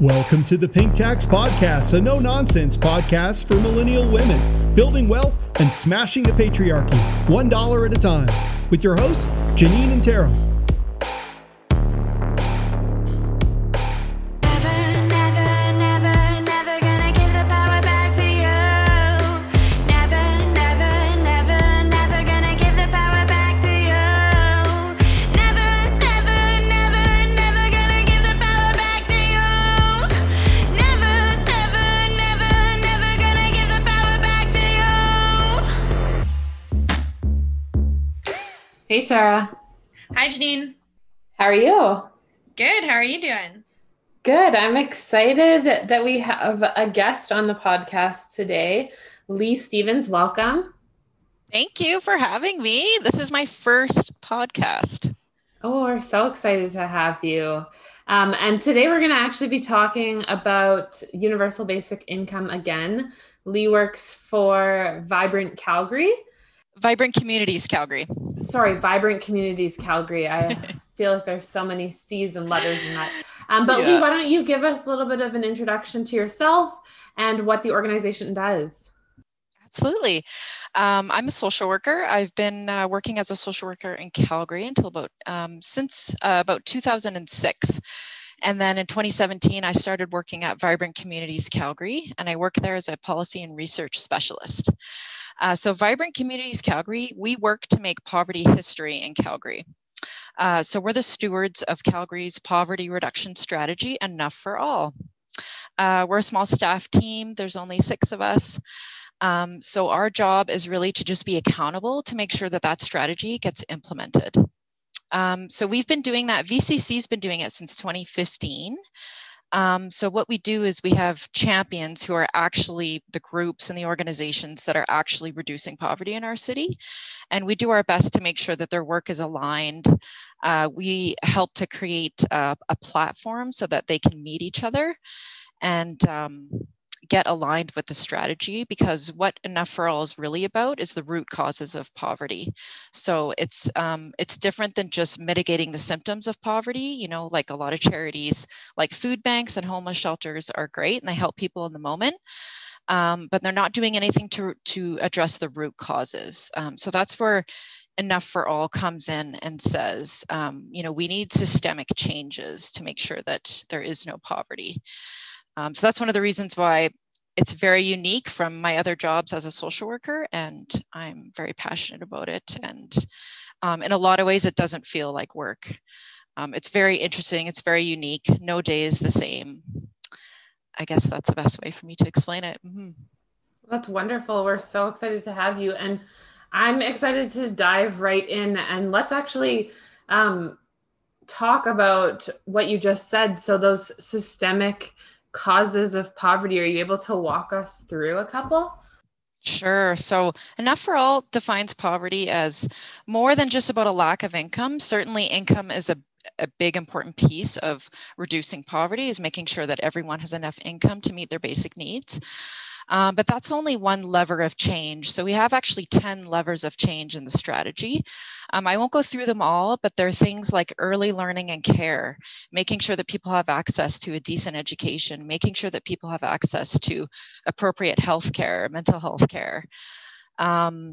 Welcome to the Pink Tax Podcast, a no nonsense podcast for millennial women, building wealth and smashing the patriarchy, one dollar at a time, with your hosts, Janine and. Hey Tara, Hi, Janine. how are you? Good. How are you doing? Good. I'm excited that we have a guest on the podcast today. Lee Stevens, welcome. Thank you for having me. This is my first podcast. Oh, we're so excited to have you. Um, and today we're going to actually be talking about universal basic income again. Lee works for Vibrant Calgary. Vibrant Communities Calgary. Sorry, Vibrant Communities Calgary. I feel like there's so many C's and letters in that. Um, but Lee, why don't you give us a little bit of an introduction to yourself and what the organization does? Absolutely. Um, I'm a social worker. I've been uh, working as a social worker in Calgary until about um, since uh, about 2006. And then in 2017, I started working at Vibrant Communities Calgary, and I work there as a policy and research specialist. Uh, so, Vibrant Communities Calgary, we work to make poverty history in Calgary. Uh, so, we're the stewards of Calgary's poverty reduction strategy, Enough for All. Uh, we're a small staff team, there's only six of us. Um, so our job is really to just be accountable to make sure that that strategy gets implemented. Um, so we've been doing that. VCC's been doing it since 2015. Um, so what we do is we have champions who are actually the groups and the organizations that are actually reducing poverty in our city, and we do our best to make sure that their work is aligned. Uh, we help to create a, a platform so that they can meet each other, and um, get aligned with the strategy because what enough for all is really about is the root causes of poverty. So it's um, it's different than just mitigating the symptoms of poverty you know like a lot of charities like food banks and homeless shelters are great and they help people in the moment um, but they're not doing anything to to address the root causes. Um, so that's where enough for all comes in and says um, you know we need systemic changes to make sure that there is no poverty um, so that's one of the reasons why it's very unique from my other jobs as a social worker, and I'm very passionate about it. And um, in a lot of ways, it doesn't feel like work. Um, it's very interesting. It's very unique. No day is the same. I guess that's the best way for me to explain it. Mhm. That's wonderful. We're so excited to have you. And I'm excited to dive right in and let's actually um, talk about what you just said. So, those systemic causes of poverty, are you able to walk us through a couple? Sure. So, Enough for All defines poverty as more than just about a lack of income. Certainly, income is a a big important piece of reducing poverty is making sure that everyone has enough income to meet their basic needs. Um, but that's only one lever of change. So we have actually 10 levers of change in the strategy. Um, I won't go through them all, but there are things like early learning and care, making sure that people have access to a decent education, making sure that people have access to appropriate health care, mental health care, um,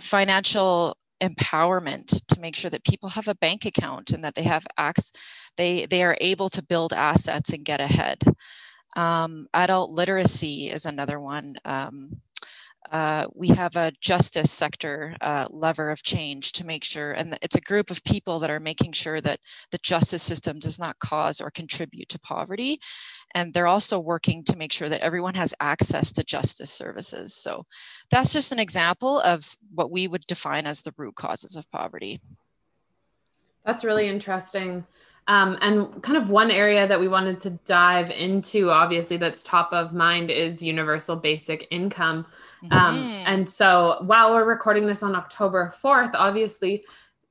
financial empowerment to make sure that people have a bank account and that they have access, they, they are able to build assets and get ahead. Um, adult literacy is another one. Um, uh, we have a justice sector uh, lever of change to make sure, and it's a group of people that are making sure that the justice system does not cause or contribute to poverty. And they're also working to make sure that everyone has access to justice services. So that's just an example of what we would define as the root causes of poverty. That's really interesting. Um, and kind of one area that we wanted to dive into, obviously, that's top of mind is universal basic income. Um, Mhm. and so while we're recording this on October 4th, obviously,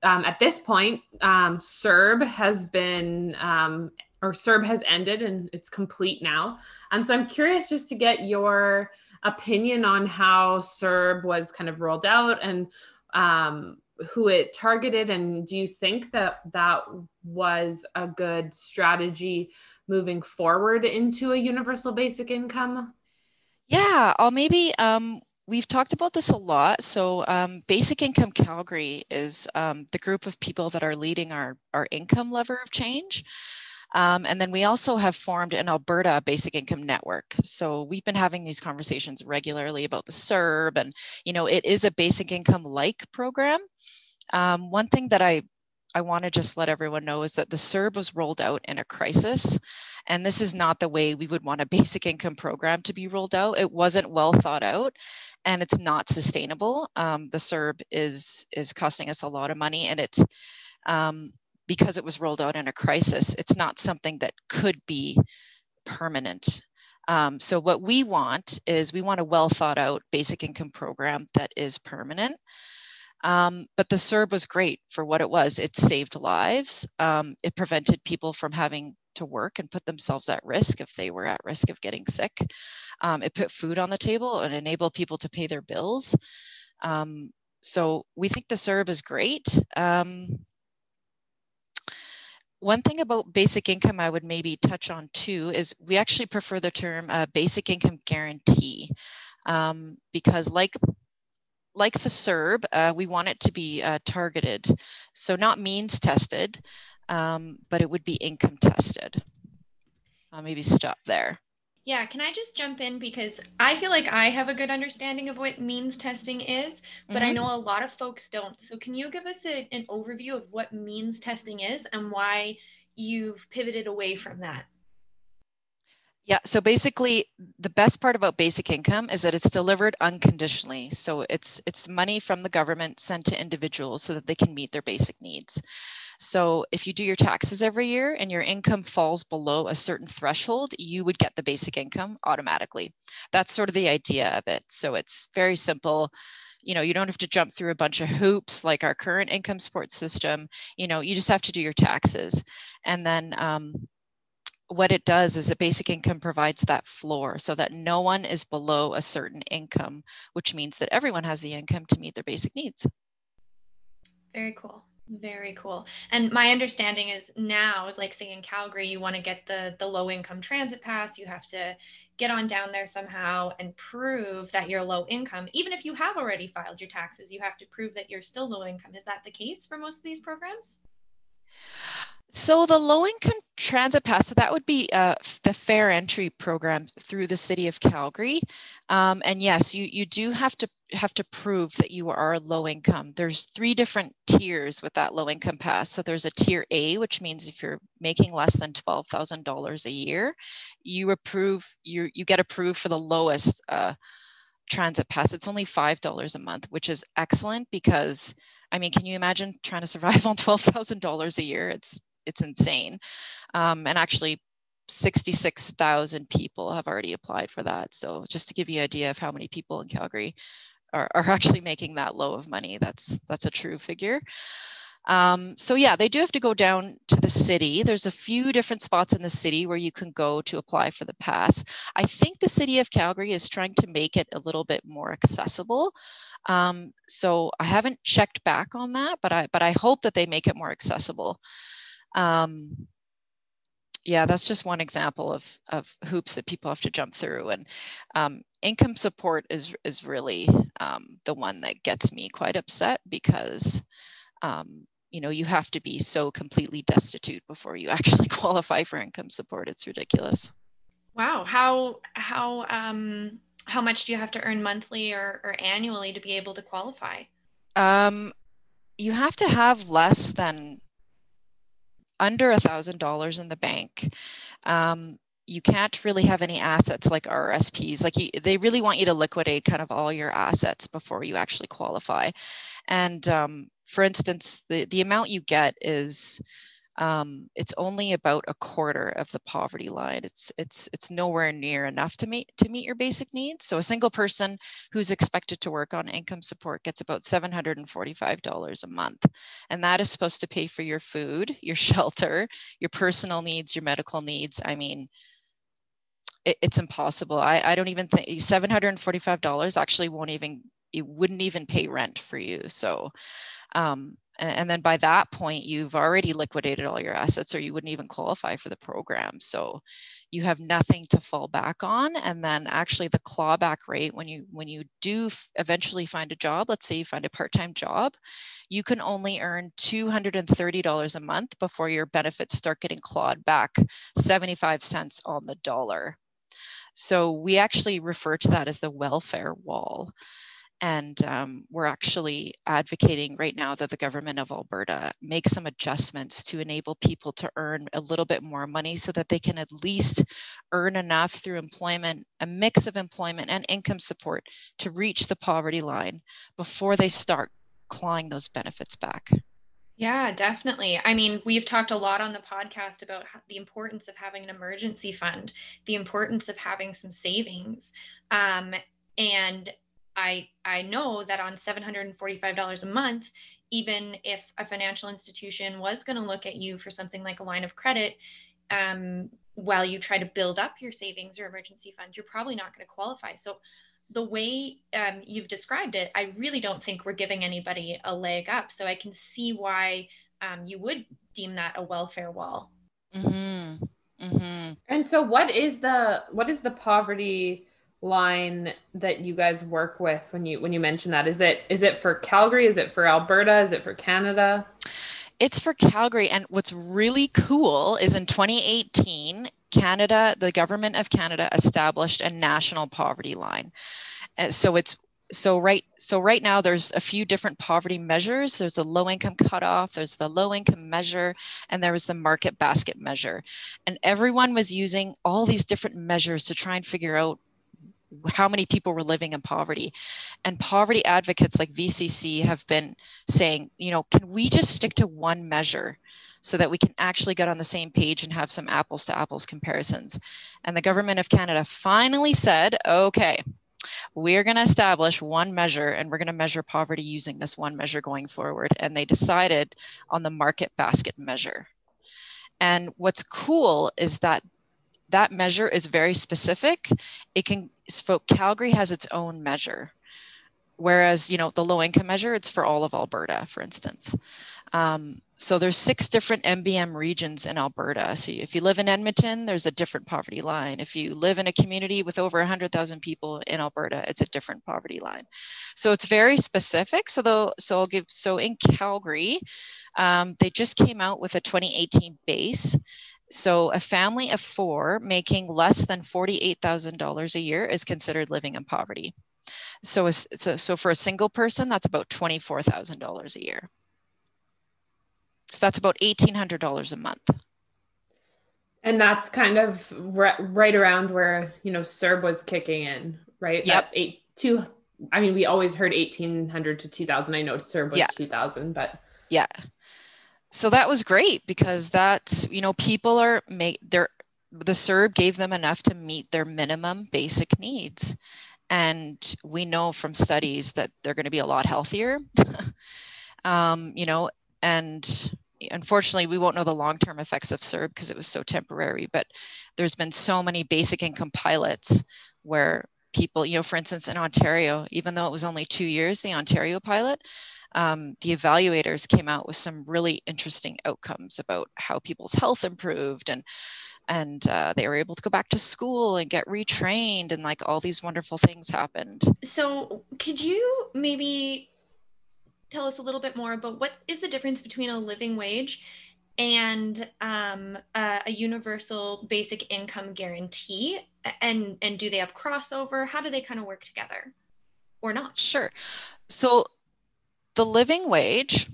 um, at this point, um, CERB has been, um, or CERB has ended and it's complete now. Um, so I'm curious just to get your opinion on how CERB was kind of rolled out and um, who it targeted and do you think that that was a good strategy moving forward into a universal basic income? Yeah or maybe um, we've talked about this a lot. So um, basic income calgary is um, the group of people that are leading our, our income lever of change um, and then we also have formed an Alberta Basic Income Network. So we've been having these conversations regularly about the CERB, and you know it is a basic income like program. Um, one thing that I I want to just let everyone know is that the CERB was rolled out in a crisis, and this is not the way we would want a basic income program to be rolled out. It wasn't well thought out, and it's not sustainable. Um, the CERB is is costing us a lot of money, and it's um, because it was rolled out in a crisis, it's not something that could be permanent. Um, so what we want is we want a well thought out basic income program that is permanent. Um, but the CERB was great for what it was. It saved lives. Um, it prevented people from having to work and put themselves at risk if they were at risk of getting sick. Um, it put food on the table and enabled people to pay their bills. Um, so we think the CERB is great. One thing about basic income I would maybe touch on too is we actually prefer the term uh, basic income guarantee um, because like like the CERB, uh, we want it to be uh, targeted. So not means tested, um, but it would be income tested. I'll maybe stop there. Yeah, can I just jump in because I feel like I have a good understanding of what means testing is, but mm-hmm. I know a lot of folks don't. So can you give us a, an overview of what means testing is and why you've pivoted away from that? Yeah, so basically the best part about basic income is that it's delivered unconditionally. So it's it's money from the government sent to individuals so that they can meet their basic needs. So if you do your taxes every year and your income falls below a certain threshold, you would get the basic income automatically. That's sort of the idea of it. So it's very simple. You know, you don't have to jump through a bunch of hoops like our current income support system. You know, you just have to do your taxes. And then um, what it does is a basic income provides that floor so that no one is below a certain income, which means that everyone has the income to meet their basic needs. Very cool. Very cool. And my understanding is now, like say in Calgary, you want to get the the low income transit pass, you have to get on down there somehow and prove that you're low income. Even if you have already filed your taxes, you have to prove that you're still low income. Is that the case for most of these programs? So the low income transit pass, so that would be uh, the fair entry program through the city of Calgary. Um, and yes, you, you do have to have to prove that you are low income. There's three different tiers with that low income pass. So there's a tier A, which means if you're making less than $12,000 a year, you approve, you, you get approved for the lowest uh, transit pass. It's only $5 a month, which is excellent because I mean, can you imagine trying to survive on $12,000 a year? It's it's insane. Um, and actually, 66,000 people have already applied for that. So just to give you an idea of how many people in Calgary are, are actually making that low of money, that's that's a true figure. Um, so yeah, they do have to go down to the city. There's a few different spots in the city where you can go to apply for the pass. I think the city of Calgary is trying to make it a little bit more accessible. Um, so I haven't checked back on that, but I but I hope that they make it more accessible. Um, yeah, that's just one example of, of hoops that people have to jump through. And um, income support is, is really um, the one that gets me quite upset because, um, you know, you have to be so completely destitute before you actually qualify for income support. It's ridiculous. Wow. How, how, um, how much do you have to earn monthly or, or annually to be able to qualify? Um, you have to have less than under a thousand dollars in the bank um, you can't really have any assets like RSPs. Like you, they really want you to liquidate kind of all your assets before you actually qualify. And um, for instance, the, the amount you get is um, it's only about a quarter of the poverty line. It's it's it's nowhere near enough to meet to meet your basic needs. So a single person who's expected to work on income support gets about seven hundred and forty-five dollars a month, and that is supposed to pay for your food, your shelter, your personal needs, your medical needs. I mean. It, it's impossible. I, I don't even think $745 actually won't even it wouldn't even pay rent for you. So, um, and, and then by that point, you've already liquidated all your assets, or you wouldn't even qualify for the program. So, you have nothing to fall back on. And then actually, the clawback rate when you when you do eventually find a job, let's say you find a part-time job, you can only earn $230 a month before your benefits start getting clawed back 75 cents on the dollar. So we actually refer to that as the welfare wall. And um, we're actually advocating right now that the government of Alberta make some adjustments to enable people to earn a little bit more money so that they can at least earn enough through employment, a mix of employment and income support to reach the poverty line before they start clawing those benefits back. Yeah, definitely. I mean, we've talked a lot on the podcast about the importance of having an emergency fund, the importance of having some savings. Um, and I I know that on $745 a month, even if a financial institution was going to look at you for something like a line of credit, um, while you try to build up your savings or emergency fund, you're probably not going to qualify. So the way um, you've described it, I really don't think we're giving anybody a leg up. So I can see why um, you would deem that a welfare wall. Mm-hmm. Mm-hmm. And so, what is the what is the poverty line that you guys work with when you when you mention that? Is it is it for Calgary? Is it for Alberta? Is it for Canada? It's for Calgary. And what's really cool is in 2018, Canada, the government of Canada established a national poverty line. Uh, so it's so right so right now there's a few different poverty measures there's the low income cutoff there's the low income measure and there was the market basket measure and everyone was using all these different measures to try and figure out how many people were living in poverty. And poverty advocates like vcc have been saying you know can we just stick to one measure so that we can actually get on the same page and have some apples to apples comparisons? And the government of canada finally said okay we're going to establish one measure and we're going to measure poverty using this one measure going forward. And they decided on the market basket measure. And what's cool is that that measure is very specific. It can, so Calgary has its own measure. Whereas, you know, the low income measure, it's for all of Alberta, for instance. Um, so there's six different MBM regions in Alberta. So if you live in Edmonton, there's a different poverty line. If you live in a community with over 100,000 people in Alberta, it's a different poverty line. So it's very specific. So though, so I'll give, so in Calgary, um, they just came out with a 2018 base so a family of four making less than $48,000 a year is considered living in poverty. So, so, so for a single person, that's about $24,000 a year. So that's about $1,800 a month. And that's kind of right around where, you know, CERB was kicking in, right? Yep. That eight, two, I mean, we always heard 1800 to 2000. I know CERB was yeah. 2000, but. Yeah so that was great because that's you know people are make their the CERB gave them enough to meet their minimum basic needs. And we know from studies that they're going to be a lot healthier. Um, you know and unfortunately we won't know the long-term effects of CERB because it was so temporary but there's been so many basic income pilots where people you know for instance in ontario even though it was only two years the ontario pilot um, the evaluators came out with some really interesting outcomes about how people's health improved and and uh, they were able to go back to school and get retrained and like all these wonderful things happened. So could you maybe tell us a little bit more about what is the difference between a living wage and um, uh, a universal basic income guarantee? And and do they have crossover? How do they kind of work together or not? Sure. So the living wage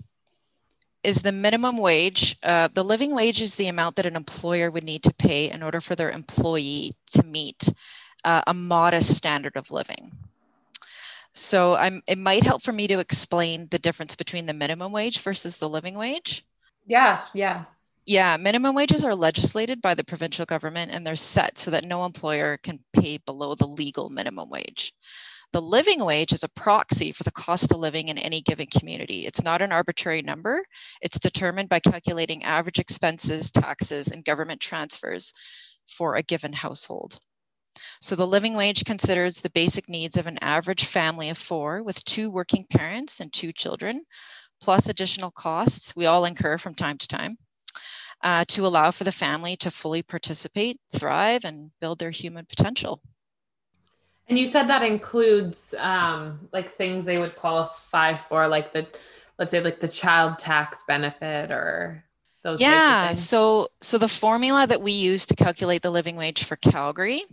is the minimum wage. Uh, the living wage is the amount that an employer would need to pay in order for their employee to meet uh, a modest standard of living. So I'm, it might help for me to explain the difference between the minimum wage versus the living wage. Yeah, yeah. Yeah, minimum wages are legislated by the provincial government and they're set so that no employer can pay below the legal minimum wage. The living wage is a proxy for the cost of living in any given community. It's not an arbitrary number. It's determined by calculating average expenses, taxes, and government transfers for a given household. So the living wage considers the basic needs of an average family of four with two working parents and two children, plus additional costs we all incur from time to time. Uh, to allow for the family to fully participate, thrive, and build their human potential. And you said that includes um, like things they would qualify for, like the, let's say, like the child tax benefit or those. Yeah. So, so the formula that we use to calculate the living wage for Calgary.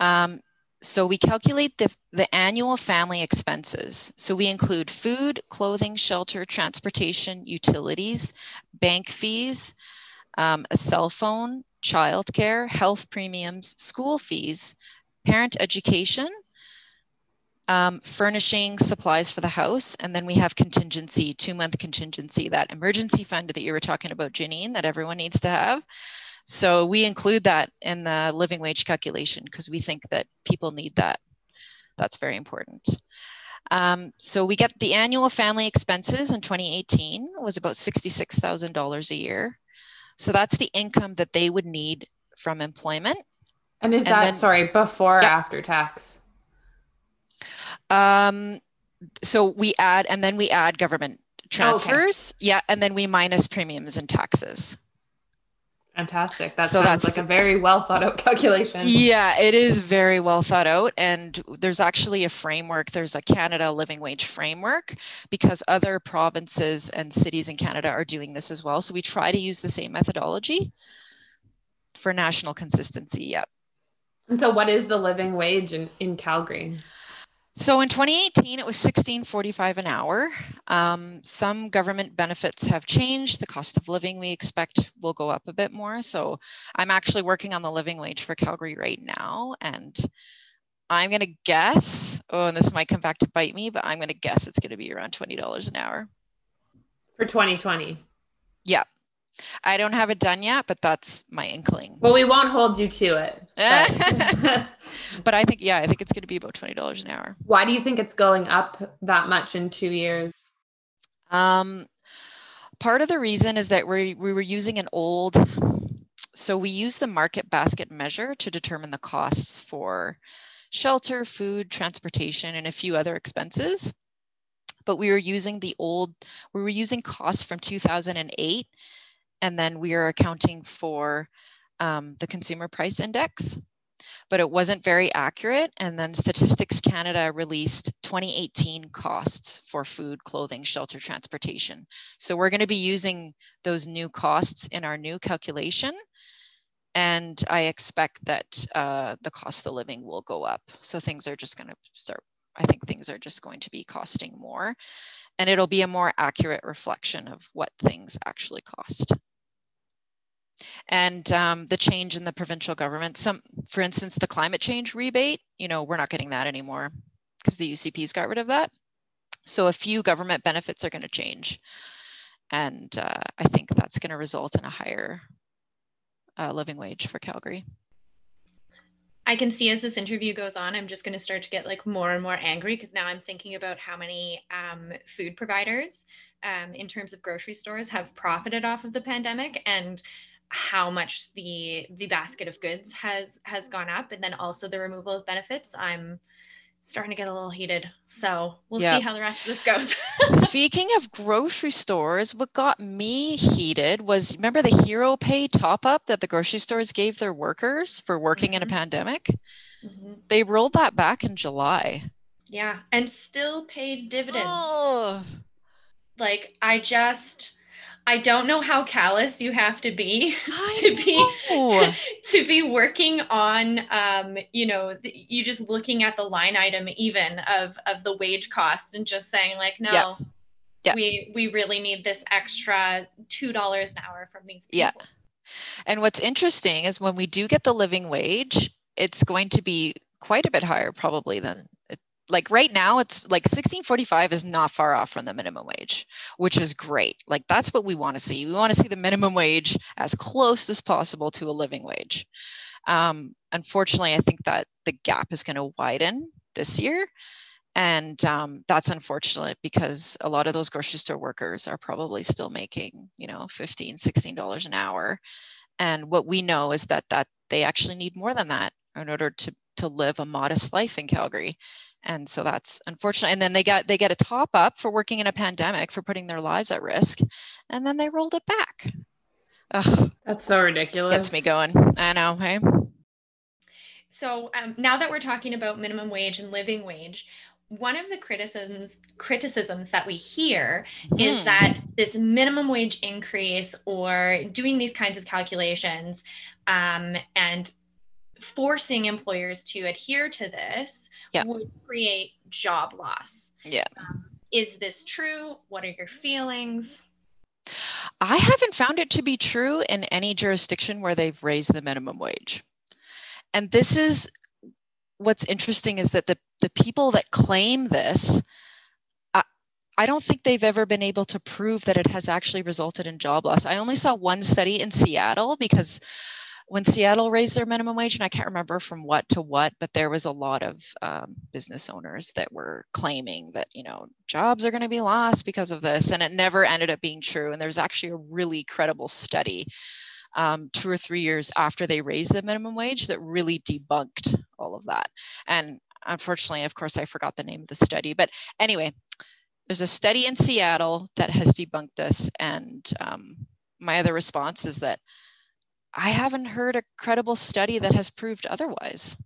Um, so we calculate the, the annual family expenses. So we include food, clothing, shelter, transportation, utilities, bank fees, um, a cell phone, childcare, health premiums, school fees, parent education, um, furnishing supplies for the house, and then we have contingency, two month contingency, that emergency fund that you were talking about, Janine, that everyone needs to have. So we include that in the living wage calculation because we think that people need that. That's very important. Um, so we get the annual family expenses in 2018 was about $66,000 a year. So that's the income that they would need from employment. And is and that then- sorry before or after tax? Um, so we add, and then we add government transfers. Yeah. And then we minus premiums and taxes. Fantastic. That So sounds that's like a very well thought out calculation. Yeah, it is very well thought out. And there's actually a framework, there's a Canada living wage framework because other provinces and cities in Canada are doing this as well. So we try to use the same methodology for national consistency. Yeah. And so, what is the living wage in, in Calgary? So in 2018, it was 16.45 an hour. Um, some government benefits have changed. The cost of living we expect will go up a bit more. So I'm actually working on the living wage for Calgary right now, and I'm going to guess. Oh, and this might come back to bite me, but I'm going to guess it's going to be around $20 an hour. For 2020. Yeah. I don't have it done yet, but that's my inkling. Well, we won't hold you to it. but- But I think, yeah, I think it's going to be about $20 an hour. Why do you think it's going up that much in two years? Um, part of the reason is that we we were using an old, so we use the market basket measure to determine the costs for shelter, food, transportation, and a few other expenses. But we were using the old, we were using costs from 2008, and then we are accounting for um, the consumer price index but it wasn't very accurate. And then Statistics Canada released 2018 costs for food, clothing, shelter, transportation. So we're going to be using those new costs in our new calculation. And I expect that uh, the cost of living will go up. So things are just going to start, I think things are just going to be costing more. And it'll be a more accurate reflection of what things actually cost and um, the change in the provincial government. Some, for instance, the climate change rebate. You know, we're not getting that anymore because the UCP's got rid of that. So a few government benefits are going to change, and uh, I think that's going to result in a higher uh, living wage for Calgary. I can see as this interview goes on, I'm just going to start to get like more and more angry because now I'm thinking about how many um, food providers, um, in terms of grocery stores, have profited off of the pandemic and how much the the basket of goods has has gone up, and then also the removal of benefits. I'm starting to get a little heated, so we'll Yeah. see how the rest of this goes. Speaking of grocery stores, what got me heated was remember the hero pay top up that the grocery stores gave their workers for working in a Mhm. pandemic? Mhm. They rolled that back in July. Yeah, and still paid dividends. Like I just I don't know how callous you have to be to be to, to be working on um you know th- you just looking at the line item even of of the wage cost and just saying like no Yeah. Yeah. we we really need this extra two dollars an hour from these people Yeah. And what's interesting is when we do get the living wage, it's going to be quite a bit higher probably than it- like right now it's like 1645 is not far off from the minimum wage, which is great. Like that's what we want to see. We want to see the minimum wage as close as possible to a living wage. Um, unfortunately, I think that the gap is going to widen this year. And um, that's unfortunate because a lot of those grocery store workers are probably still making, you know, 15, 16 dollars an hour. And what we know is that that they actually need more than that in order to to live a modest life in Calgary. And so that's unfortunate. And then they got they get a top up for working in a pandemic for putting their lives at risk, and then they rolled it back. Ugh, That's so ridiculous. gets me going. I know. Hey. So um, now that we're talking about minimum wage and living wage, one of the criticisms criticisms that we hear is Hmm. that this minimum wage increase or doing these kinds of calculations um, and forcing employers to adhere to this Yeah. would create job loss. Yeah. Um, is this true? What are your feelings? I haven't found it to be true in any jurisdiction where they've raised the minimum wage. And this is what's interesting is that the, the people that claim this, I, I don't think they've ever been able to prove that it has actually resulted in job loss. I only saw one study in Seattle because when Seattle raised their minimum wage, and I can't remember from what to what, but there was a lot of um, business owners that were claiming that, you know, jobs are going to be lost because of this. And it never ended up being true. And there was actually a really credible study um, two or three years after they raised the minimum wage that really debunked all of that. And unfortunately, of course, I forgot the name of the study. But anyway, there's a study in Seattle that has debunked this. And um, my other response is that I haven't heard a credible study that has proved otherwise.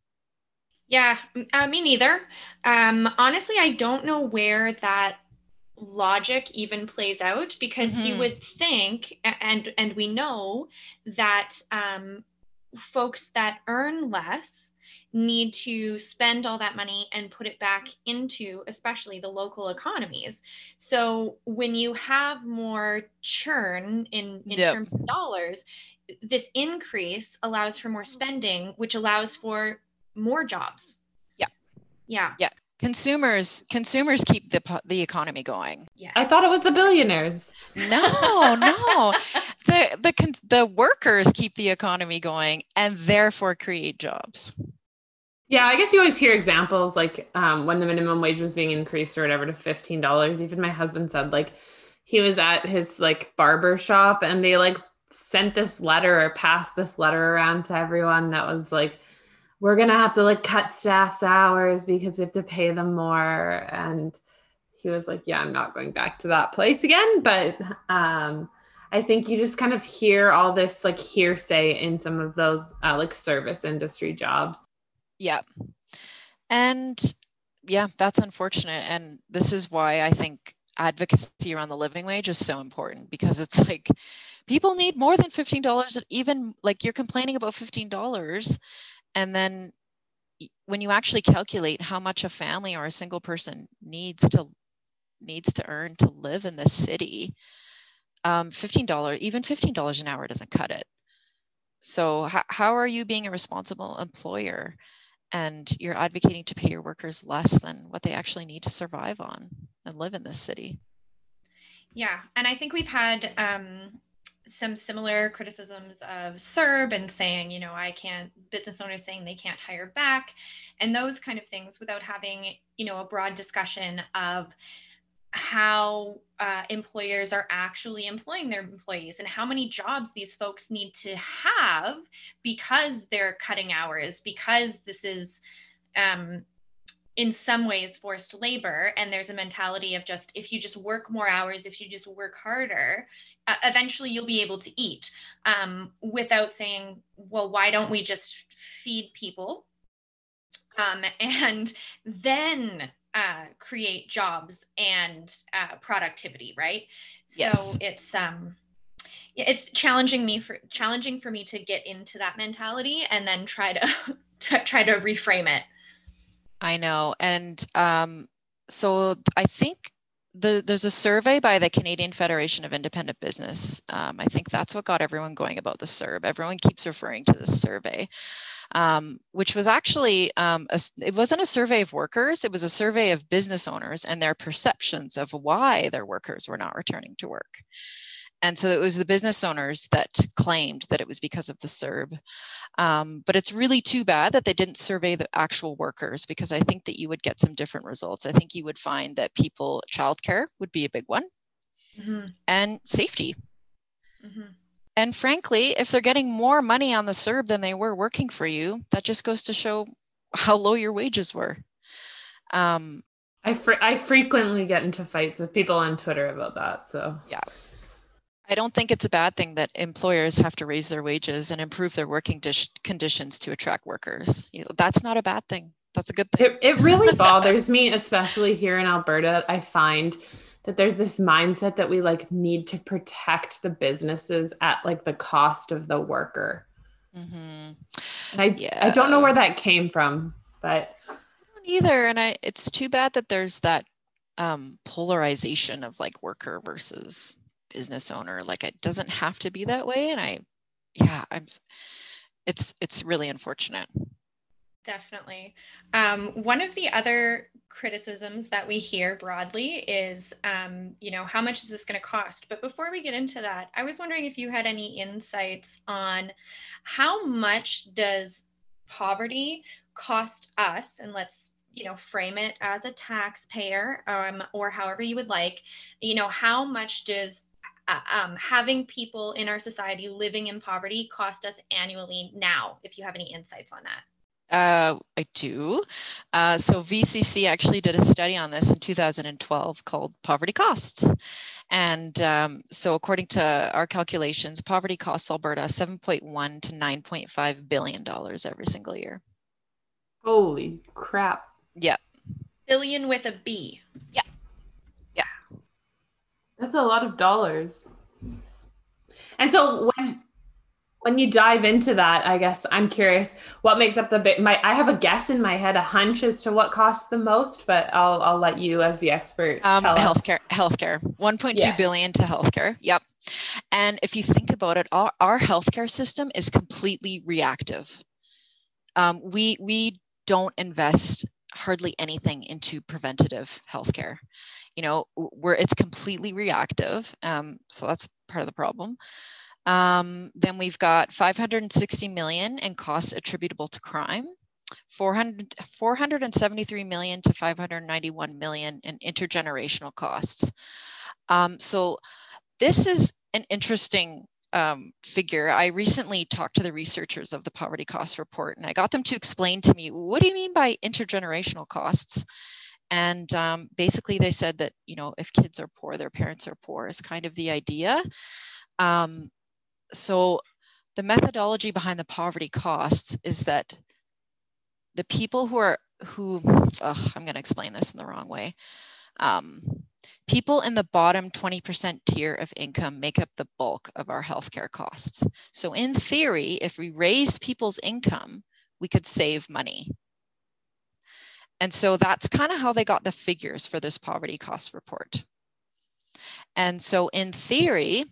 Yeah, uh, me neither. Um, honestly, I don't know where that logic even plays out because you Mhm. would think, and and we know that um, folks that earn less need to spend all that money and put it back into especially the local economies so when you have more churn in, in Yep. terms of dollars this increase allows for more spending which allows for more jobs Yeah. yeah Yeah. Consumers consumers keep the the economy going. yes I thought it was the billionaires. No, no. The the the workers keep the economy going and therefore create jobs. Yeah, I guess you always hear examples like um, when the minimum wage was being increased or whatever to fifteen dollars. Even my husband said like he was at his like barber shop and they like sent this letter or passed this letter around to everyone that was like, we're gonna have to like cut staff's hours because we have to pay them more. And he was like, yeah, I'm not going back to that place again. But um, I think you just kind of hear all this like hearsay in some of those uh, like service industry jobs. Yeah. And yeah, that's unfortunate. And this is why I think advocacy around the living wage is so important because it's like people need more than $15 even like you're complaining about $15 and then when you actually calculate how much a family or a single person needs to needs to earn to live in this city um, $15 even $15 an hour doesn't cut it so how, how are you being a responsible employer and you're advocating to pay your workers less than what they actually need to survive on and live in this city. Yeah, and I think we've had um, some similar criticisms of CERB and saying, you know, I can't, business owners saying they can't hire back, and those kind of things without having, you know, a broad discussion of how uh, employers are actually employing their employees and how many jobs these folks need to have because they're cutting hours, because this is. Um, in some ways forced labor and there's a mentality of just if you just work more hours if you just work harder eventually you'll be able to eat um, without saying well why don't we just feed people um, and then uh, create jobs and uh, productivity right so Yes. it's um it's challenging me for challenging for me to get into that mentality and then try to, to try to reframe it I know. And um, so I think the, there's a survey by the Canadian Federation of Independent Business. Um, I think that's what got everyone going about the CERB. Everyone keeps referring to this survey, um, which was actually, um, a it wasn't a survey of workers, it was a survey of business owners and their perceptions of why their workers were not returning to work. And so it was the business owners that claimed that it was because of the CERB. Um, but it's really too bad that they didn't survey the actual workers because I think that you would get some different results. I think you would find that people, childcare would be a big one, Mhm, and safety. mhm. and frankly, if they're getting more money on the CERB than they were working for you, that just goes to show how low your wages were. Um, I fre- I frequently get into fights with people on Twitter about that. So yeah, I don't think it's a bad thing that employers have to raise their wages and improve their working dish- conditions to attract workers. You know, that's not a bad thing. That's a good thing. it, it really bothers me, especially here in Alberta. I find that there's this mindset that we like need to protect the businesses at like the cost of the worker. Mhm. And I I don't know where that came from, but don't either and i it's too bad that there's that um polarization of like worker versus business owner like it doesn't have to be that way and i yeah i'm it's it's really unfortunate Definitely. Um, one of the other criticisms that we hear broadly is, um, you know, how much is this going to cost? But before we get into that, I was wondering if you had any insights on how much does poverty cost us? And let's, you know, frame it as a taxpayer um, or however you would like. You know, how much does um, having people in our society living in poverty cost us annually now? If you have any insights on that. uh i do uh, so vcc actually did a study on this in 2012 called poverty costs and um, so according to our calculations poverty costs alberta 7.1 to 9.5 billion dollars every single year holy crap. yeah Billion with a B. That's a lot of dollars. And so when when you dive into that, I guess I'm curious what makes up the bit my I have a guess in my head, a hunch as to what costs the most, but I'll I'll let you as the expert Um, healthcare, healthcare, 1.2 Yeah. billion to healthcare. Yep. And if you think about it, our, our healthcare system is completely reactive. Um, we we don't invest hardly anything into preventative healthcare. You know, where it's completely reactive. Um, so that's part of the problem. Um, then we've got 560 million in costs attributable to crime. 400, 473 million to 591 million in intergenerational costs. Um, so this is an interesting um, figure. I recently talked to the researchers of the poverty cost report and I got them to explain to me, what do you mean by intergenerational costs? And um, basically they said that, you know, if kids are poor, their parents are poor is kind of the idea. Um, so the methodology behind the poverty costs is that the people who are who ugh, i'm going to explain this in the wrong way. Um, people in the bottom 20% tier of income make up the bulk of our healthcare costs. So in theory if we raised people's income we could save money and so that's kind of how they got the figures for this poverty cost report. And so in theory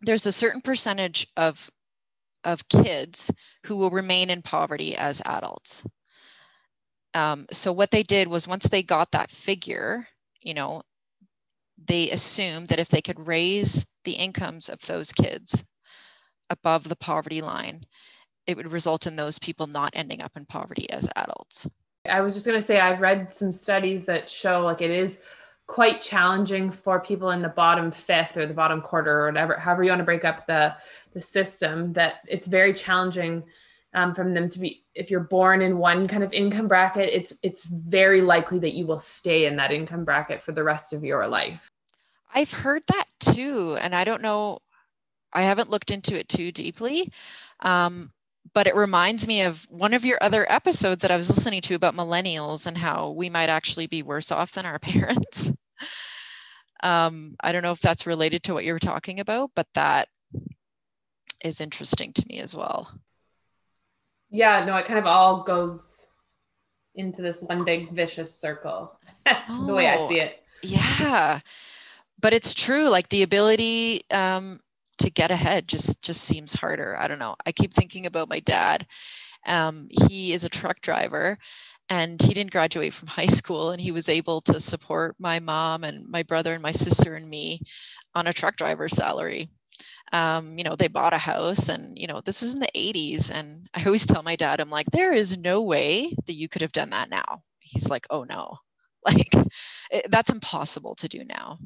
there's a certain percentage of of kids who will remain in poverty as adults. Um, so what they did was once they got that figure you know they assumed that if they could raise the incomes of those kids above the poverty line it would result in those people not ending up in poverty as adults I was just going to say, I've read some studies that show like it is quite challenging for people in the bottom fifth or the bottom quarter or whatever, however you want to break up the the system. That it's very challenging um, from them to be. If you're born in one kind of income bracket, it's it's very likely that you will stay in that income bracket for the rest of your life. I've heard that too, and I don't know. I haven't looked into it too deeply, um, but it reminds me of one of your other episodes that I was listening to about millennials and how we might actually be worse off than our parents. um, I don't know if that's related to what you were talking about, but that is interesting to me as well. Yeah, no, it kind of all goes into this one big vicious circle. the way I Oh. see it. Yeah, but it's true. Like the ability um, to get ahead just just seems harder. I don't know. I keep thinking about my dad. Um, he is a truck driver, and he didn't graduate from high school, and he was able to support my mom and my brother and my sister and me on a truck driver salary. Um, you know, they bought a house, and you know, this was in the '80s. And I always tell my dad, I'm like, there is no way that you could have done that now. He's like, oh no, like it, that's impossible to do now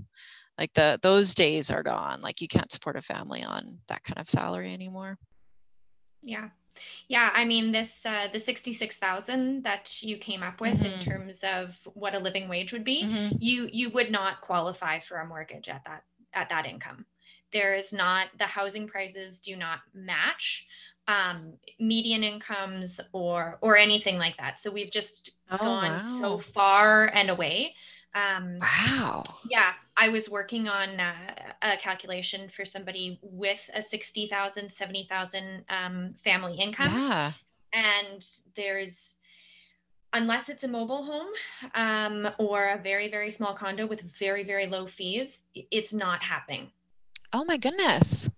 like the those days are gone like you can't support a family on that kind of salary anymore Yeah. Yeah, I mean this uh the 66,000 that you came up with in Mhm. terms of what a living wage would be, Mhm. you you would not qualify for a mortgage at that at that income. There is not the housing prices do not match um median incomes or or anything like that. So we've just Oh, gone so far and away. Um wow yeah, I was working on uh, a calculation for somebody with a 60,000, 70,000 um, family income. yeah And there's, unless it's a mobile home um, or a very, very small condo with very, very low fees, it's not happening. oh my goodness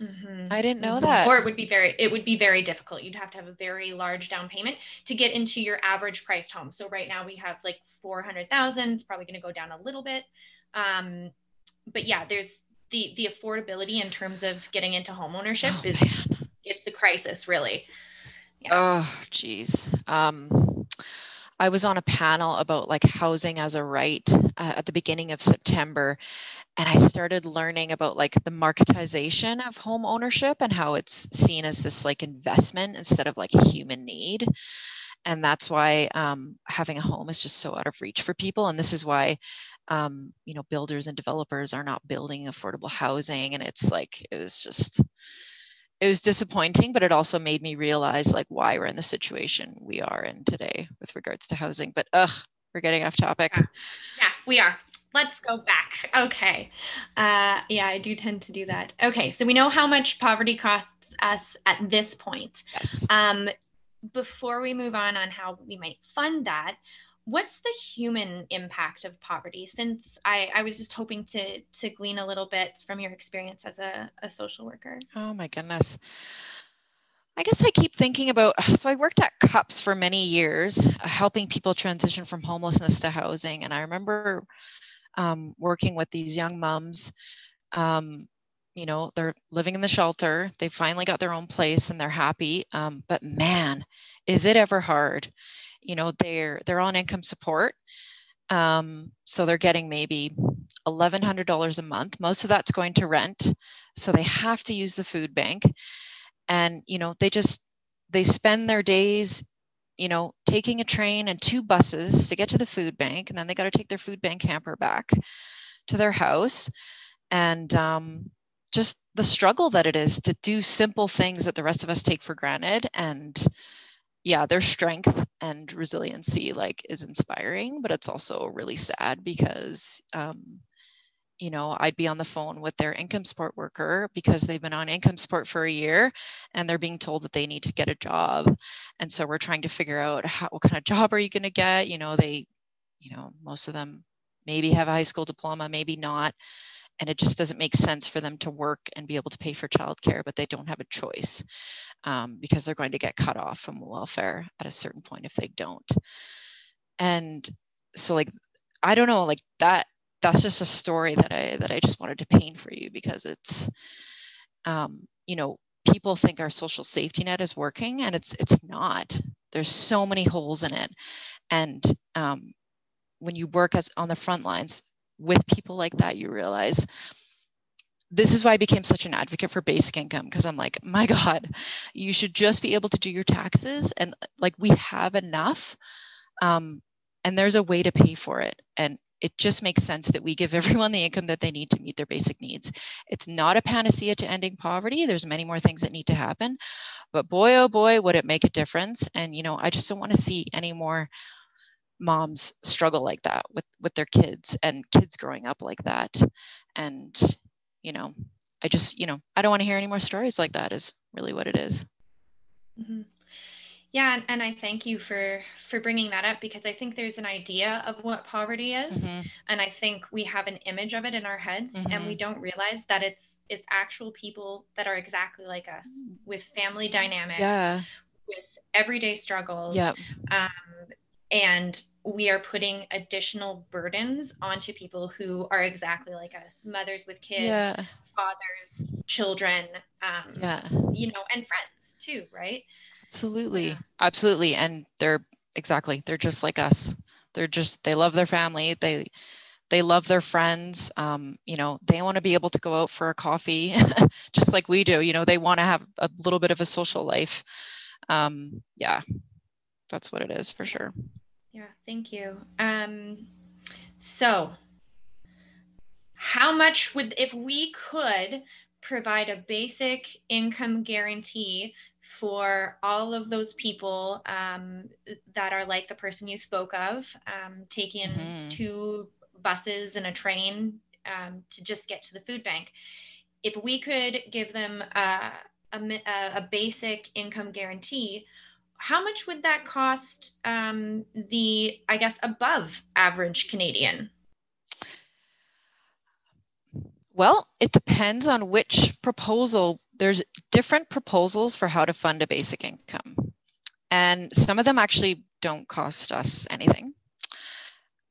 Mhm. i didn't know Mhm. that Or it would be very, it would be very difficult. You'd have to have a very large down payment to get into your average priced home. So right now we have like 400,000. It's probably going to go down a little bit. Um, but yeah, there's the, the affordability in terms of getting into home ownership Oh, is, man. it's the crisis really. Oh, geez. Um, I was on a panel about like housing as a right uh, at the beginning of September, and I started learning about like the marketization of home ownership and how it's seen as this like investment instead of like a human need. And that's why um, having a home is just so out of reach for people. And this is why, um, you know, builders and developers are not building affordable housing. And it's like, it was just, it was disappointing, but it also made me realize like why we're in the situation we are in today with regards to housing. But ugh, we're getting off topic. Yeah. Yeah, we are. Let's go back. Okay. Uh, yeah, I do tend to do that. Okay, so we know how much poverty costs us at this point. Yes. Um, before we move on on how we might fund that, what's the human impact of poverty? Since I, I was just hoping to to glean a little bit from your experience as a, a social worker. Oh my goodness. I guess I keep thinking about so I worked at CUPS for many years, uh, helping people transition from homelessness to housing. And I remember um, working with these young moms. Um, you know, they're living in the shelter. They finally got their own place and they're happy. Um, but man, is it ever hard? You know, they're they're on income support. Um, so they're getting maybe $1,100 a month. Most of that's going to rent. So they have to use the food bank and you know they just they spend their days you know taking a train and two buses to get to the food bank and then they got to take their food bank camper back to their house and um, just the struggle that it is to do simple things that the rest of us take for granted and yeah their strength and resiliency like is inspiring but it's also really sad because um, you know, I'd be on the phone with their income support worker because they've been on income support for a year and they're being told that they need to get a job. And so we're trying to figure out how, what kind of job are you going to get? You know, they, you know, most of them maybe have a high school diploma, maybe not. And it just doesn't make sense for them to work and be able to pay for childcare, but they don't have a choice um, because they're going to get cut off from welfare at a certain point if they don't. And so, like, I don't know, like that that's just a story that I that I just wanted to paint for you because it's um, you know people think our social safety net is working and it's it's not. There's so many holes in it, and um, when you work as on the front lines with people like that, you realize this is why I became such an advocate for basic income because I'm like, my God, you should just be able to do your taxes and like we have enough. Um, and there's a way to pay for it. And it just makes sense that we give everyone the income that they need to meet their basic needs. It's not a panacea to ending poverty. There's many more things that need to happen. But boy, oh boy, would it make a difference. And, you know, I just don't want to see any more moms struggle like that with with their kids and kids growing up like that and you know i just you know i don't want to hear any more stories like that is really what it is. Mhm. Yeah, and, and I thank you for for bringing that up because I think there's an idea of what poverty is, Mhm. and I think we have an image of it in our heads, and we don't realize that it's it's actual people that are exactly like us with family dynamics, yeah. with everyday struggles, yeah um, and we are putting additional burdens onto people who are exactly like us, mothers with kids, yeah. fathers, children, um, yeah. you know, and friends too, right? absolutely. Yeah. absolutely. And they're exactly they're just like us. They're just they love their family. They they love their friends. Um, you know they want to be able to go out for a coffee just like we do. You know they want to have a little bit of a social life. Um, yeah that's what it is for sure Yeah, thank you. Um, so, how much would, if we could provide a basic income guarantee for all of those people um, that are like the person you spoke of, um, taking Mhm. two buses and a train um, to just get to the food bank? If we could give them a, a, a a basic income guarantee, how much would that cost um, the i guess above average canadian Well, it depends on which proposal. There's different proposals for how to fund a basic income. And some of them actually don't cost us anything.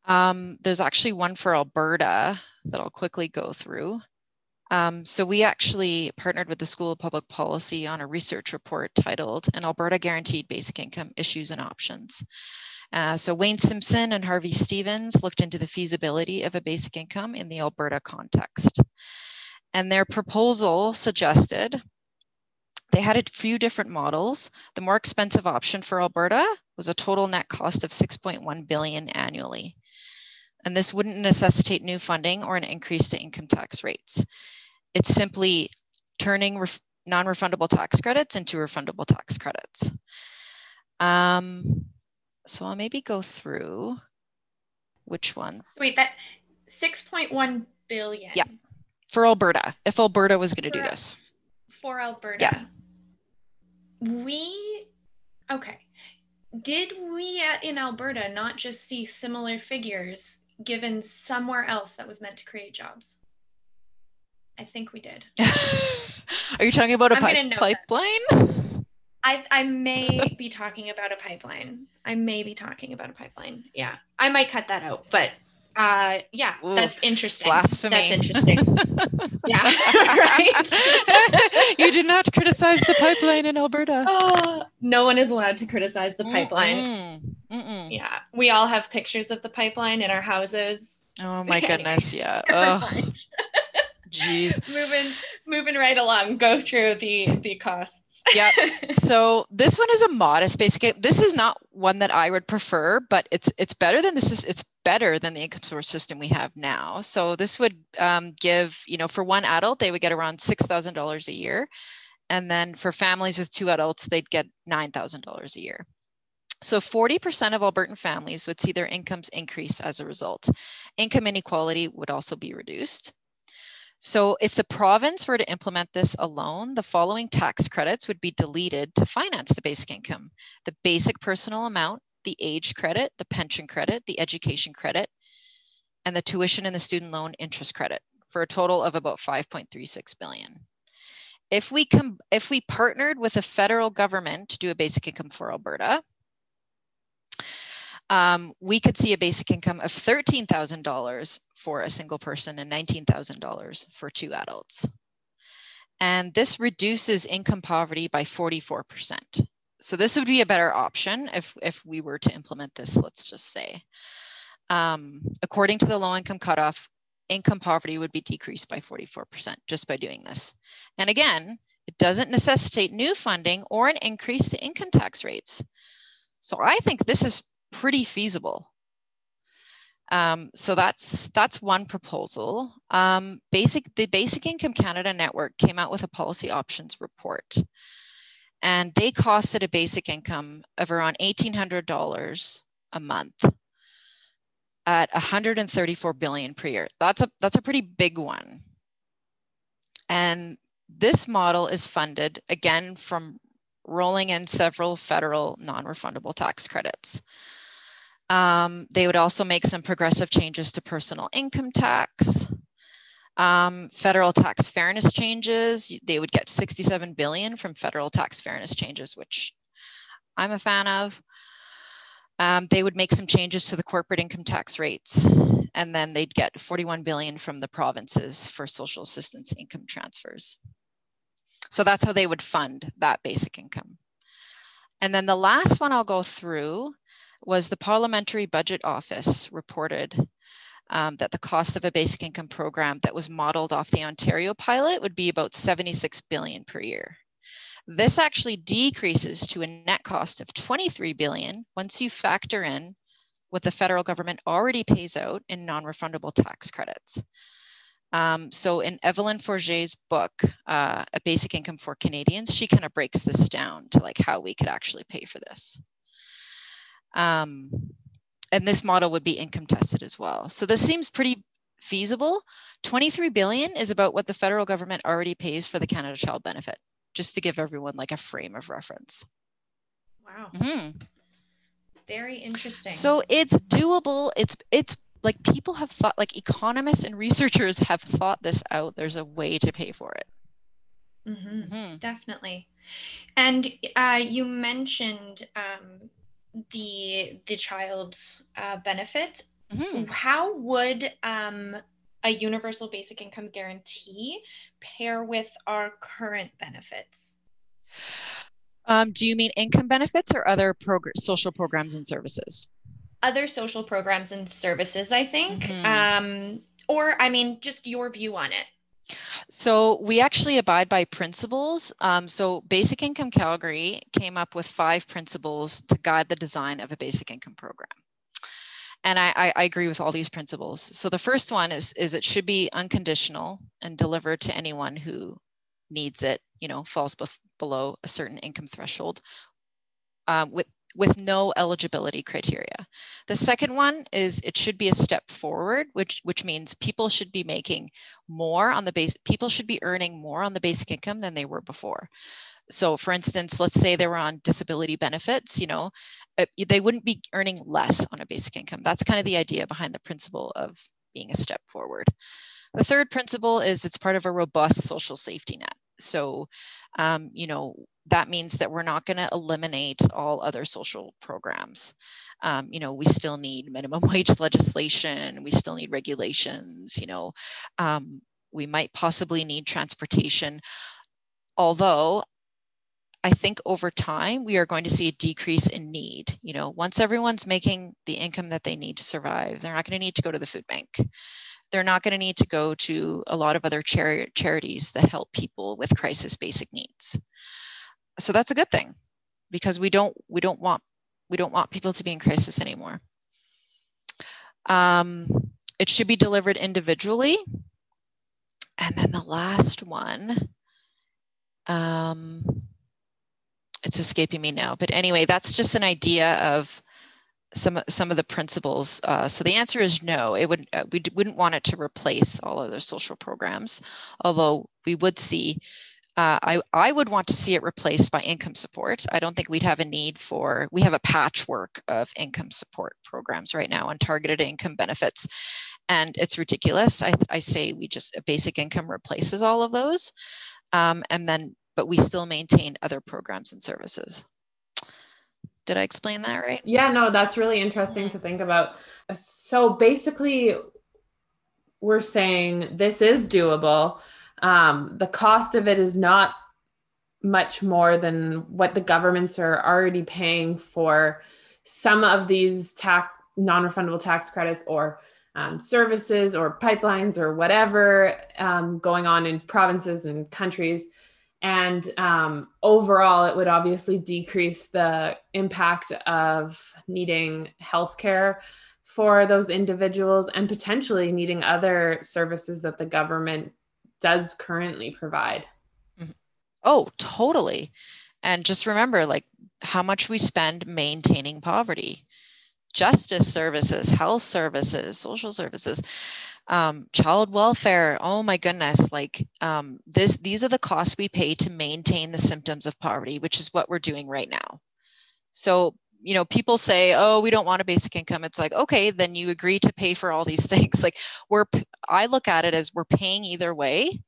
Um, there's actually one for Alberta that I'll quickly go through. Um, so we actually partnered with the School of Public Policy on a research report titled An Alberta Guaranteed Basic Income Issues and Options. Uh, so Wayne Simpson and Harvey Stevens looked into the feasibility of a basic income in the Alberta context. And their proposal suggested they had a few different models. The more expensive option for Alberta was a total net cost of 6.1 billion annually. And this wouldn't necessitate new funding or an increase to income tax rates. It's simply turning ref- non-refundable tax credits into refundable tax credits. Um, so I'll maybe go through which ones wait that 6.1 billion Yeah. for Alberta, if Alberta was going to do this. for alberta Yeah. we okay did we at, in alberta not just see similar figures given somewhere else that was meant to create jobs i think we did Are you talking about a I'm pipe- gonna note that. pipeline? I, I may be talking about a pipeline. I may be talking about a pipeline. Yeah. I might cut that out, but uh yeah, Ooh, that's interesting. Blasphemy. That's interesting. yeah. right. you do not criticize the pipeline in Alberta. oh, no one is allowed to criticize the pipeline. Mm-mm, mm-mm. Yeah. We all have pictures of the pipeline in our houses. Oh my Anyway. goodness, yeah. Moving moving right along. Go through the the costs. Yep. So this one is a modest basic. This is not one that I would prefer, but it's it's better than this is it's better than the income source system we have now. So this would um, give you know for one adult they would get around six thousand dollars a year, and then for families with two adults they'd get nine thousand dollars a year. So 40% of Albertan families would see their incomes increase as a result. Income inequality would also be reduced. So if the province were to implement this alone, the following tax credits would be deleted to finance the basic income. The basic personal amount, the age credit, the pension credit, the education credit, and the tuition and the student loan interest credit for a total of about 5.36 billion. If we com- if we partnered with the federal government to do a basic income for Alberta, um, we could see a basic income of $13,000 for a single person and $19,000 for two adults. And this reduces income poverty by 44%. So this would be a better option if, if we were to implement this, let's just say. Um, according to the low income cutoff, income poverty would be decreased by 44% just by doing this. And again, it doesn't necessitate new funding or an increase to income tax rates. So I think this is pretty feasible. Um, so that's that's one proposal. Um, basic the Basic Income Canada Network came out with a policy options report, and they costed a basic income of around eighteen hundred dollars a month at 134 billion per year. That's a that's a pretty big one. And this model is funded again from rolling in several federal non-refundable tax credits. Um, they would also make some progressive changes to personal income tax. Um, federal tax fairness changes, they would get 67 billion from federal tax fairness changes, which I'm a fan of. Um, they would make some changes to the corporate income tax rates, and then they'd get 41 billion from the provinces for social assistance income transfers. So that's how they would fund that basic income. And then the last one I'll go through was the Parliamentary Budget Office reported um, that the cost of a basic income program that was modeled off the Ontario pilot would be about 76 billion per year. This actually decreases to a net cost of 23 billion once you factor in what the federal government already pays out in non-refundable tax credits. Um, so in Evelyn Forget's book, uh, A Basic Income for Canadians, she kind of breaks this down to like how we could actually pay for this. Um, and this model would be income tested as well. So this seems pretty feasible. 23 billion is about what the federal government already pays for the Canada Child Benefit, just to give everyone like a frame of reference. Wow. Mhm. Very interesting. So it's doable. It's it's like people have thought, like economists and researchers have thought this out. There's a way to pay for it. Mhm. Mhm. definitely. And uh, you mentioned um, the the child's uh, benefit. Mhm. How would um, a universal basic income guarantee pair with our current benefits? Um, do you mean income benefits or other progr- social programs and services? Other social programs and services, I think. Mhm. Um, or, I mean, just your view on it. So we actually abide by principles. Um, so Basic Income Calgary came up with five principles to guide the design of a basic income program. And I, I, agree with all these principles. So the first one is, is it should be unconditional and delivered to anyone who needs it, you know, falls below a certain income threshold um, with, with no eligibility criteria. The second one is it should be a step forward, which, which means people should be making more on the base, people should be earning more on the basic income than they were before. So for instance, let's say they were on disability benefits, you know, uh, they wouldn't be earning less on a basic income. That's kind of the idea behind the principle of being a step forward. The third principle is it's part of a robust social safety net. So, um, you know, that means that we're not going to eliminate all other social programs. Um, you know, we still need minimum wage legislation, we still need regulations, you know, um, we might possibly need transportation. Although I think over time we are going to see a decrease in need. You know, once everyone's making the income that they need to survive, they're not going to need to go to the food bank. They're not going to need to go to a lot of other chari- charities that help people with crisis basic needs. So that's a good thing because we don't we don't want we don't want people to be in crisis anymore. Um, it should be delivered individually. And then the last one, um, it's escaping me now. But anyway, that's just an idea of some some of the principles. Uh, so the answer is no. It would uh, we wouldn't want it to replace all other social programs, although we would see. Uh, I, I would want to see it replaced by income support. I don't think we'd have a need for, we have a patchwork of income support programs right now on targeted income benefits. And it's ridiculous. I, I say we just, basic income replaces all of those. Um, and then, but we still maintain other programs and services. Did I explain that right? Yeah, no, that's really interesting to think about. So basically, we're saying this is doable. Um, the cost of it is not much more than what the governments are already paying for some of these tax non-refundable tax credits or um, services or pipelines or whatever um, going on in provinces and countries. And um, overall, it would obviously decrease the impact of needing healthcare for those individuals and potentially needing other services that the government does currently provide. Oh, totally. And just remember, like, how much we spend maintaining poverty justice services, health services, social services, um, child welfare. Oh my goodness! Like um, this, these are the costs we pay to maintain the symptoms of poverty, which is what we're doing right now. So you know, people say, "Oh, we don't want a basic income." It's like, okay, then you agree to pay for all these things. Like we're, I look at it as we're paying either way.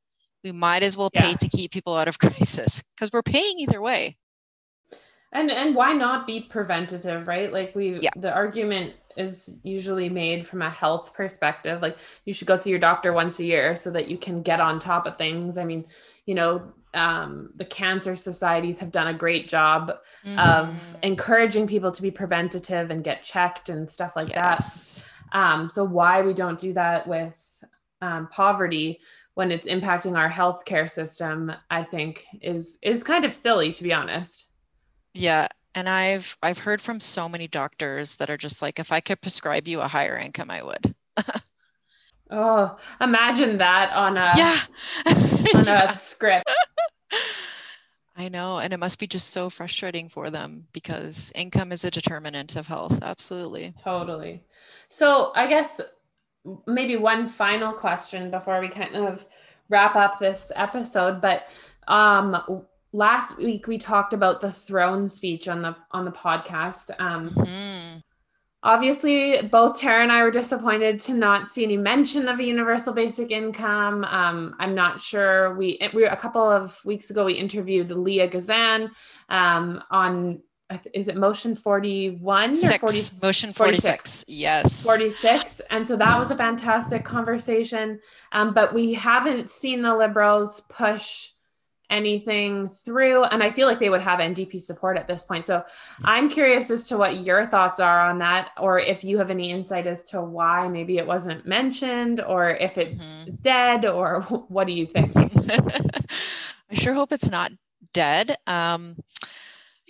We might as well pay Yeah. to keep people out of crisis because we're paying either way. And and why not be preventative, right? Like we Yeah. the argument is usually made from a health perspective. Like you should go see your doctor once a year so that you can get on top of things. I mean, you know, um, the cancer societies have done a great job of Mhm. encouraging people to be preventative and get checked and stuff like Yes. that. Um, so why we don't do that with um, poverty when it's impacting our healthcare system, I think is is kind of silly to be honest. Yeah, and I've I've heard from so many doctors that are just like, if I could prescribe you a higher income, I would. oh, imagine that on a yeah. On Yeah. a script. I know, and it must be just so frustrating for them because income is a determinant of health. Absolutely. Totally. So I guess maybe one final question before we kind of wrap up this episode. But um, last week we talked about the throne speech on the on the podcast. Um, Mhm. Obviously, both Tara and I were disappointed to not see any mention of a universal basic income. Um, I'm not sure. We we a couple of weeks ago we interviewed Leah Gazan um, on. Is it motion 41 or Six, 40, motion 46. Yes. 46 and so that was a fantastic conversation um, but we haven't seen the liberals push anything through and i feel like they would have ndp support at this point. So i'm curious as to what your thoughts are on that or if you have any insight as to why maybe it wasn't mentioned or if it's dead or what do you think? I sure hope it's not dead. Um,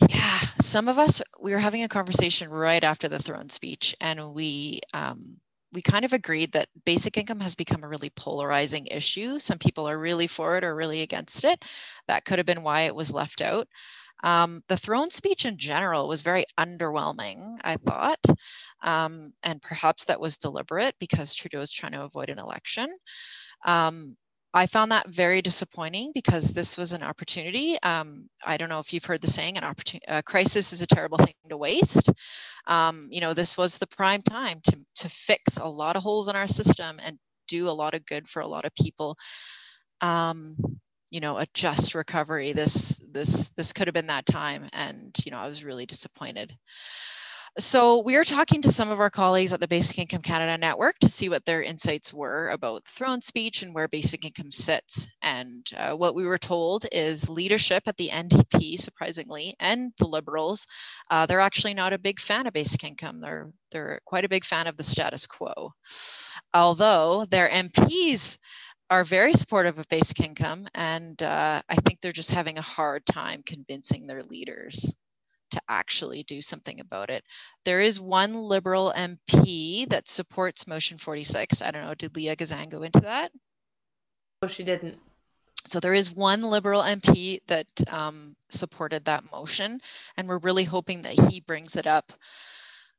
yeah, some of us we were having a conversation right after the throne speech, and we um, we kind of agreed that basic income has become a really polarizing issue. Some people are really for it or really against it. That could have been why it was left out. Um, the throne speech in general was very underwhelming, I thought, um, and perhaps that was deliberate because Trudeau is trying to avoid an election. Um, I found that very disappointing because this was an opportunity. Um, I don't know if you've heard the saying, an opportunity, a crisis is a terrible thing to waste. Um, you know, this was the prime time to, to fix a lot of holes in our system and do a lot of good for a lot of people. Um, you know, a just recovery. This, this, this could have been that time. And, you know, I was really disappointed. So we are talking to some of our colleagues at the Basic Income Canada Network to see what their insights were about throne speech and where basic income sits. And uh, what we were told is leadership at the NDP, surprisingly, and the Liberals, uh, they're actually not a big fan of basic income. They're they're quite a big fan of the status quo, although their MPs are very supportive of basic income, and uh, I think they're just having a hard time convincing their leaders to actually do something about it. There is one Liberal MP that supports Motion 46. I don't know, did Leah Gazan go into that? oh she didn't So there is one Liberal MP that um, supported that motion, and we're really hoping that he brings it up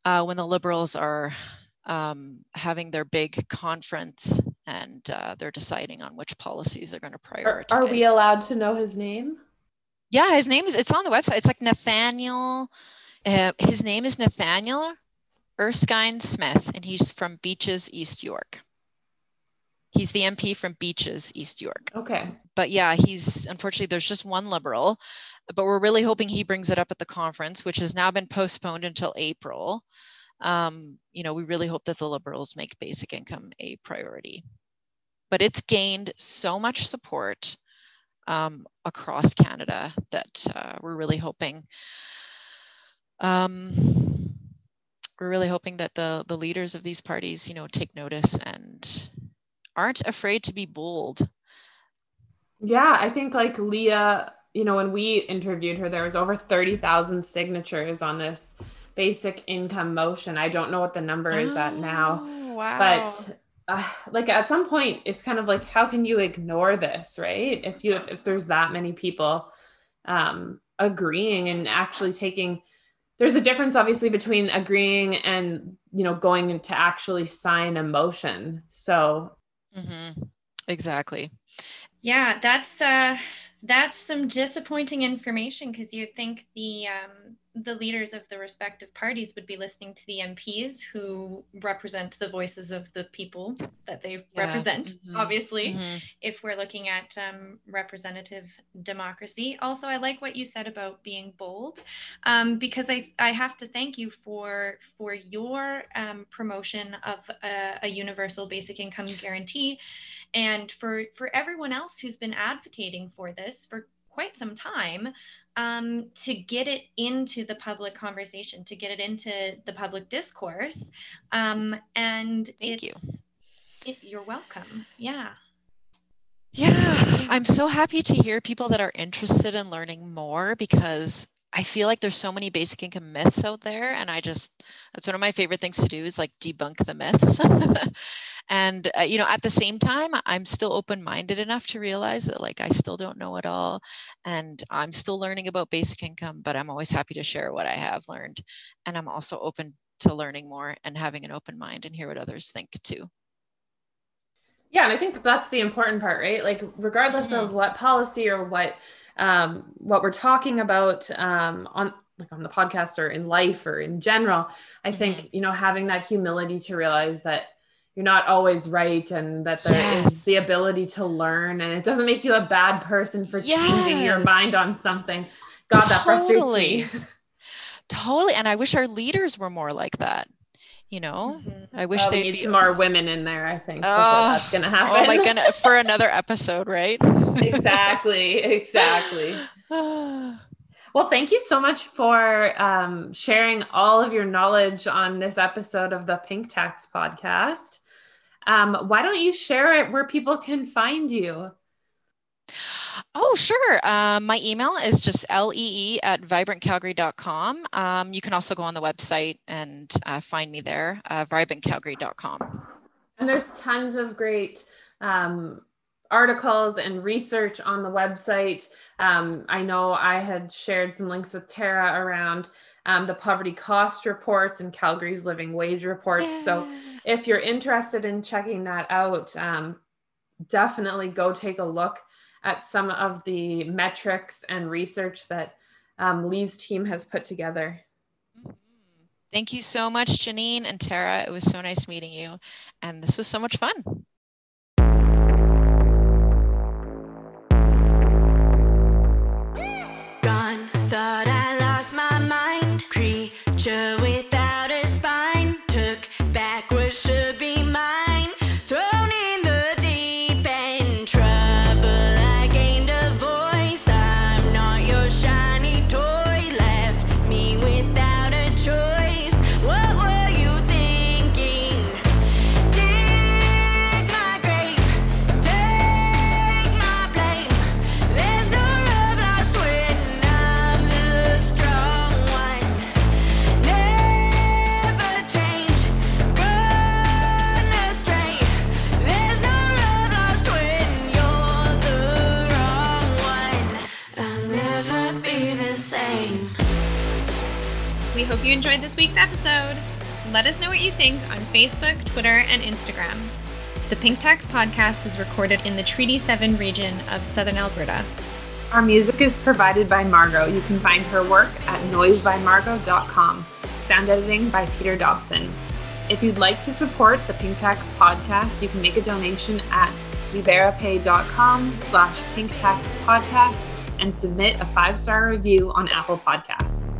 uh, when the Liberals are um, having their big conference and uh, they're deciding on which policies they're going to are, prioritize. are we allowed to know his name Yeah, his name is. It's on the website. It's like Nathaniel. Uh, his name is Nathaniel Erskine Smith, and he's from Beaches, East York. He's the MP from Beaches, East York. okay But yeah, he's unfortunately there's just one liberal, but we're really hoping he brings it up at the conference, which has now been postponed until April. Um, you know, we really hope that the liberals make basic income a priority. But it's gained so much support um, across Canada that uh, we're really hoping. Um, we're really hoping that the the leaders of these parties, you know, take notice and aren't afraid to be bold. Yeah, I think like Leah, you know, when we interviewed her, there was over 30,000 signatures on this basic income motion. I don't know what the number is at now, Oh, wow. but uh, like at some point, it's kind of like, how can you ignore this, right? If you, if, if there's that many people um, agreeing and actually taking, there's a difference obviously between agreeing and, you know, going to actually sign a motion. So hmm Exactly. Yeah, that's uh that's some disappointing information because you'd think the um the leaders of the respective parties would be listening to the MPs who represent the voices of the people that they Yeah, represent, mhm, obviously, Mhm. if we're looking at um, representative democracy. Also, I like what you said about being bold, um, because I, I have to thank you for for your um, promotion of a, a universal basic income guarantee, and for for everyone else who's been advocating for this for quite some time um, to get it into the public conversation, to get it into the public discourse. Um, and Thank you. It, you're welcome. Yeah. Yeah, I'm so happy to hear people that are interested in learning more because I feel like there's so many basic income myths out there. And I just, that's one of my favorite things to do is like debunk the myths. and, uh, you know, at the same time, I'm still open minded enough to realize that like I still don't know it all. And I'm still learning about basic income, but I'm always happy to share what I have learned. And I'm also open to learning more and having an open mind and hear what others think too. Yeah, and I think that that's the important part, right? Like, regardless of what policy or what um, what we're talking about um, on like on the podcast or in life or in general, I think you know having that humility to realize that you're not always right and that there is the ability to learn, and it doesn't make you a bad person for changing your mind on something. God, that frustrates me. Totally. Totally. And I wish our leaders were more like that. You know, Mhm. I wish Well, we they'd need be. some more women in there. I think Oh, that's gonna happen. Oh my goodness, for another episode, right? exactly, exactly. Well, thank you so much for um, sharing all of your knowledge on this episode of the Pink Tax podcast. Um, why don't you share it where people can find you? Oh, sure. Um, my email is just lee at vibrantcalgary.com. Um, you can also go on the website and uh, find me there, uh, vibrantcalgary.com. And there's tons of great um, articles and research on the website. Um, I know I had shared some links with Tara around um, the poverty cost reports and Calgary's living wage reports. So if you're interested in checking that out, um, definitely go take a look at some of the metrics and research that um, Lee's team has put together. Thank you so much, Janine and Tara. It was so nice meeting you. And this was so much fun. Gone, thought I lost my mind. Creature week's episode. Let us know what you think on Facebook, Twitter, and Instagram. The Pink Tax podcast is recorded in the Treaty 7 region of southern Alberta. Our music is provided by Margot. You can find her work at noisebymargot.com. Sound editing by Peter Dobson. If you'd like to support the Pink Tax podcast, you can make a donation at liberapay.com slash pink tax podcast and submit a five-star review on Apple Podcasts.